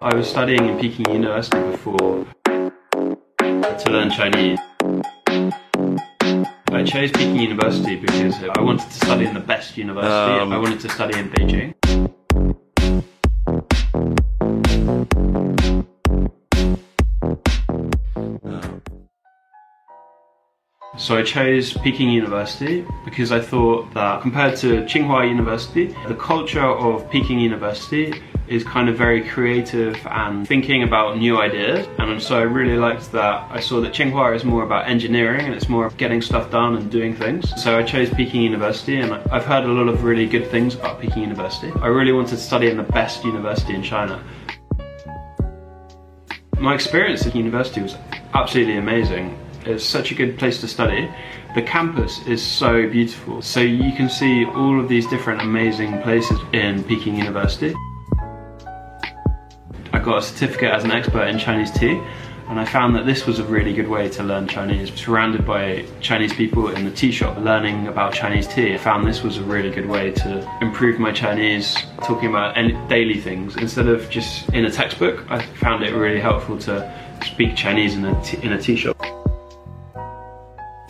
I was studying in Peking University before to learn Chinese. I chose Peking University because I wanted to study in the best university. Um. I wanted to study in Beijing. So I chose Peking University because I thought that compared to Tsinghua University, the culture of Peking University is kind of very creative and thinking about new ideas. And so I really liked that. I saw that Tsinghua is more about engineering and it's more of getting stuff done and doing things. So I chose Peking University and I've heard a lot of really good things about Peking University. I really wanted to study in the best university in China. My experience at university was absolutely amazing. It's such a good place to study. The campus is so beautiful. So you can see all of these different amazing places in Peking University. I got a certificate as an expert in Chinese tea and I found that this was a really good way to learn Chinese. Surrounded by Chinese people in the tea shop learning about Chinese tea, I found this was a really good way to improve my Chinese, talking about daily things. Instead of just in a textbook, I found it really helpful to speak Chinese in a tea, in a tea shop.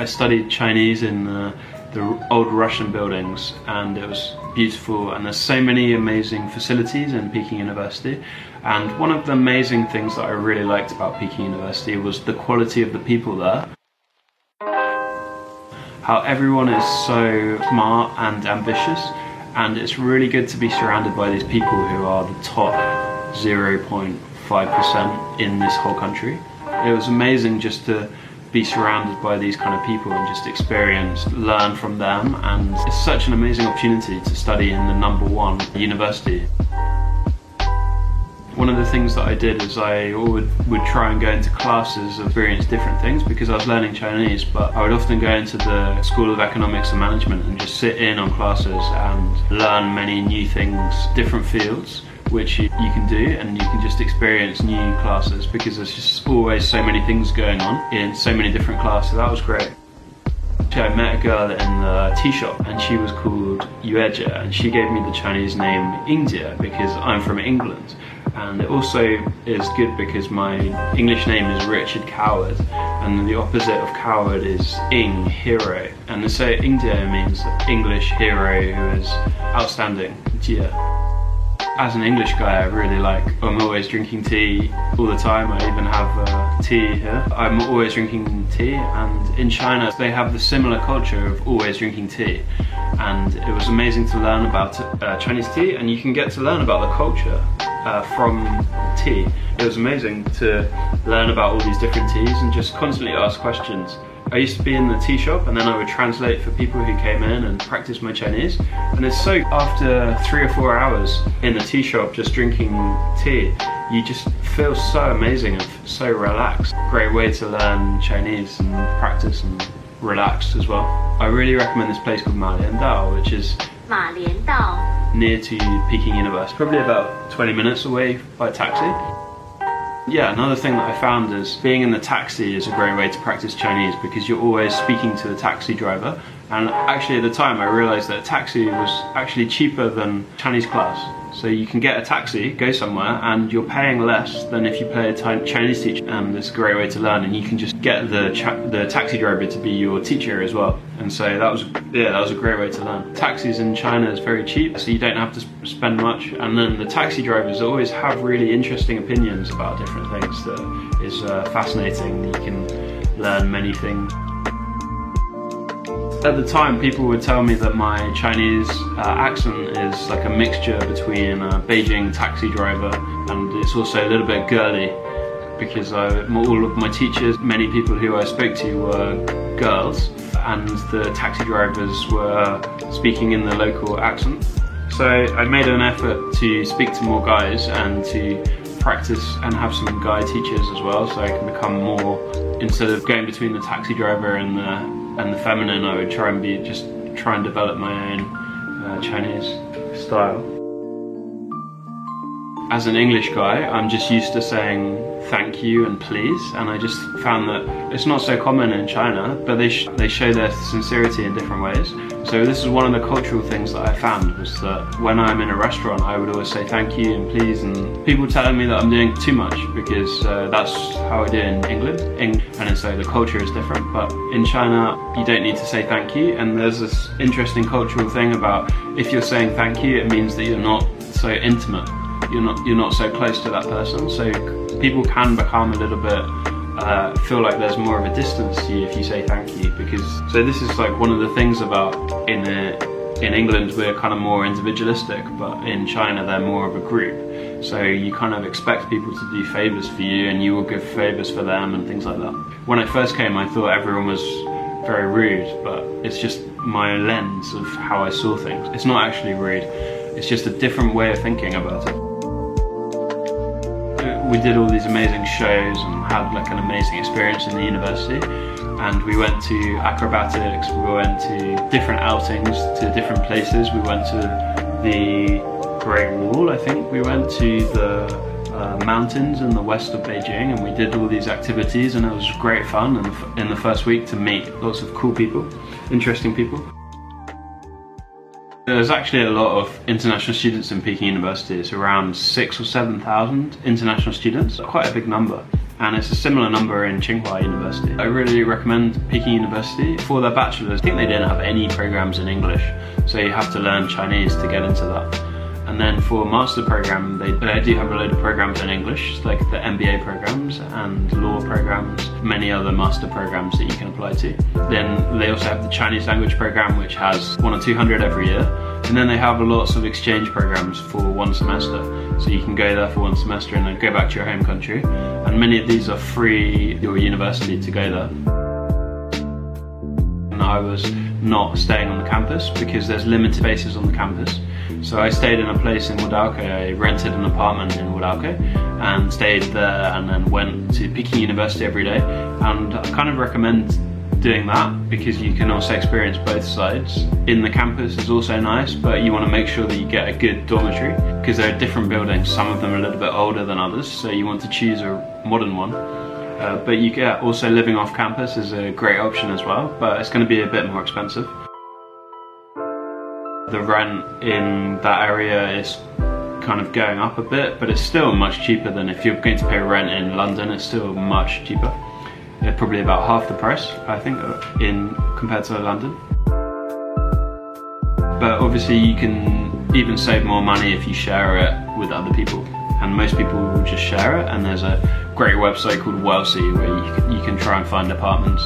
I studied Chinese in the, the old Russian buildings and it was beautiful and there's so many amazing facilities in Peking University and one of the amazing things that I really liked about Peking University was the quality of the people there. How everyone is so smart and ambitious and it's really good to be surrounded by these people who are the top 0.5% in this whole country. It was amazing just to be surrounded by these kind of people and just experience, learn from them and it's such an amazing opportunity to study in the number one university. One of the things that I did is I would, would try and go into classes, of experience different things because I was learning Chinese, but I would often go into the School of Economics and Management and just sit in on classes and learn many new things, different fields which you, you can do and you can just experience new classes because there's just always so many things going on in so many different classes. That was great. I met a girl in the tea shop and she was called Yueja and she gave me the Chinese name India because I'm from England and it also is good because my English name is Richard Coward and the opposite of coward is Ing, hero and so India means English hero who is outstanding, Jia as an English guy, I really like, I'm always drinking tea all the time. I even have uh, tea here. I'm always drinking tea and in China they have the similar culture of always drinking tea. And it was amazing to learn about uh, Chinese tea and you can get to learn about the culture uh, from tea. It was amazing to learn about all these different teas and just constantly ask questions. I used to be in the tea shop and then I would translate for people who came in and practice my Chinese. And it's so after three or four hours in the tea shop just drinking tea, you just feel so amazing and so relaxed. Great way to learn Chinese and practice and relax as well. I really recommend this place called Ma Lian Dao, which is Ma Lian Dao near to Peking University, probably about 20 minutes away by taxi. Yeah, another thing that I found is being in the taxi is a great way to practice Chinese because you're always speaking to the taxi driver. And actually, at the time, I realized that a taxi was actually cheaper than Chinese class. So you can get a taxi, go somewhere, and you're paying less than if you pay a Chinese teacher. And it's a great way to learn, and you can just get the the taxi driver to be your teacher as well. And so that was yeah, that was a great way to learn. Taxis in China is very cheap, so you don't have to sp- spend much. And then the taxi drivers always have really interesting opinions about different things that is uh, fascinating. You can learn many things. At the time, people would tell me that my Chinese uh, accent is like a mixture between a Beijing taxi driver and it's also a little bit girly because I, all of my teachers, many people who I spoke to were girls and the taxi drivers were speaking in the local accent. So I made an effort to speak to more guys and to practice and have some guy teachers as well so I can become more instead of going between the taxi driver and the and the feminine I would try and be just try and develop my own uh, Chinese style. As an English guy, I'm just used to saying thank you and please, and I just found that it's not so common in China, but they sh they show their sincerity in different ways. So this is one of the cultural things that I found was that when I'm in a restaurant, I would always say thank you and please, and people telling me that I'm doing too much because uh, that's how I do in England, and so the culture is different. But in China, you don't need to say thank you, and there's this interesting cultural thing about if you're saying thank you, it means that you're not so intimate you're not you're not so close to that person. So people can become a little bit uh, feel like there's more of a distance to you if you say thank you because so this is like one of the things about in a, in England we're kind of more individualistic but in China they're more of a group. So you kind of expect people to do favors for you and you will give favors for them and things like that. When I first came I thought everyone was very rude but it's just my lens of how I saw things. It's not actually rude. It's just a different way of thinking about it we did all these amazing shows and had like an amazing experience in the university and we went to acrobatics, we went to different outings to different places. We went to the Great Wall, I think. We went to the uh, mountains in the west of Beijing and we did all these activities and it was great fun in in the first week to meet lots of cool people, interesting people. There's actually a lot of international students in Peking University. It's around six or 7,000 international students, quite a big number. And it's a similar number in Tsinghua University. I really recommend Peking University for their bachelor's. I think they didn't have any programs in English, so you have to learn Chinese to get into that. And then for master program, they, they do have a load of programs in English, like the MBA programs and law programs, many other master programs that you can apply to. Then they also have the Chinese language program, which has one or 200 every year. And then they have lots of exchange programs for one semester. So you can go there for one semester and then go back to your home country. And many of these are free your university to go there. And I was not staying on the campus because there's limited spaces on the campus. So I stayed in a place in Wudaokou. I rented an apartment in Wudaokou and stayed there and then went to Peking University every day. And I kind of recommend doing that because you can also experience both sides. In the campus is also nice, but you want to make sure that you get a good dormitory because there are different buildings. Some of them are a little bit older than others, so you want to choose a modern one. Uh, but you get also living off campus is a great option as well, but it's going to be a bit more expensive. The rent in that area is kind of going up a bit, but it's still much cheaper than if you're going to pay rent in London, it's still much cheaper. It's probably about half the price, I think, uh, in compared to London. But obviously you can even save more money if you share it with other people. And most people will just share it, and there's a great website called Wellcee where you you can try and find apartments.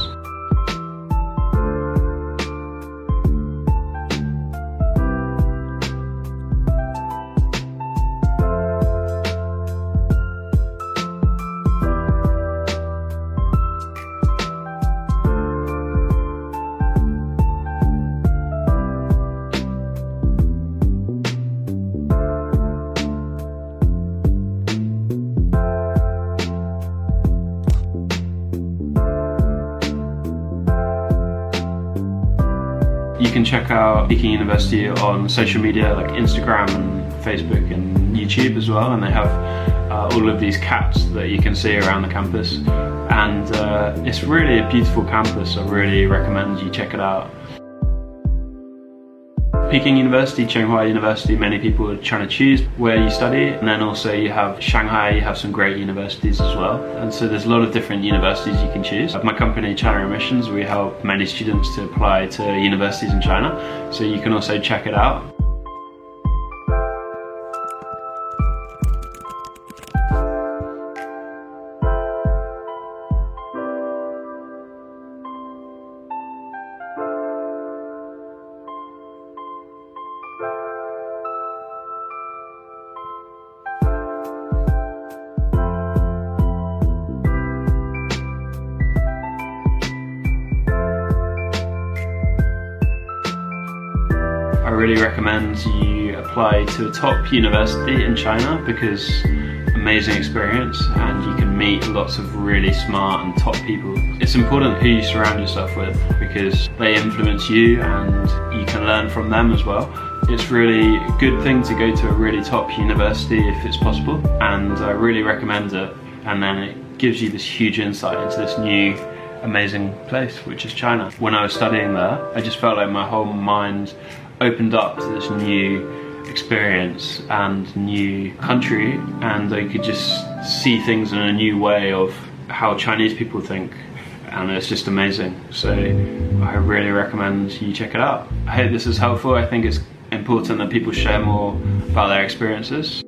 Check out Peking University on social media like Instagram Facebook and YouTube as well, and they have uh, all of these cats that you can see around the campus. And uh, it's really a beautiful campus, I really recommend you check it out. Peking University, Tsinghua University, many people are trying to choose where you study. And then also you have Shanghai, you have some great universities as well. And so there's a lot of different universities you can choose. My company, China Admissions, we help many students to apply to universities in China. So you can also check it out. Really recommend you apply to a top university in China because amazing experience and you can meet lots of really smart and top people. It's important who you surround yourself with because they influence you and you can learn from them as well. It's really a good thing to go to a really top university if it's possible, and I really recommend it. And then it gives you this huge insight into this new amazing place, which is China. When I was studying there, I just felt like my whole mind opened up to this new experience and new country, and they could just see things in a new way of how Chinese people think. And it's just amazing. So I really recommend you check it out. I hope this is helpful. I think it's important that people share more about their experiences.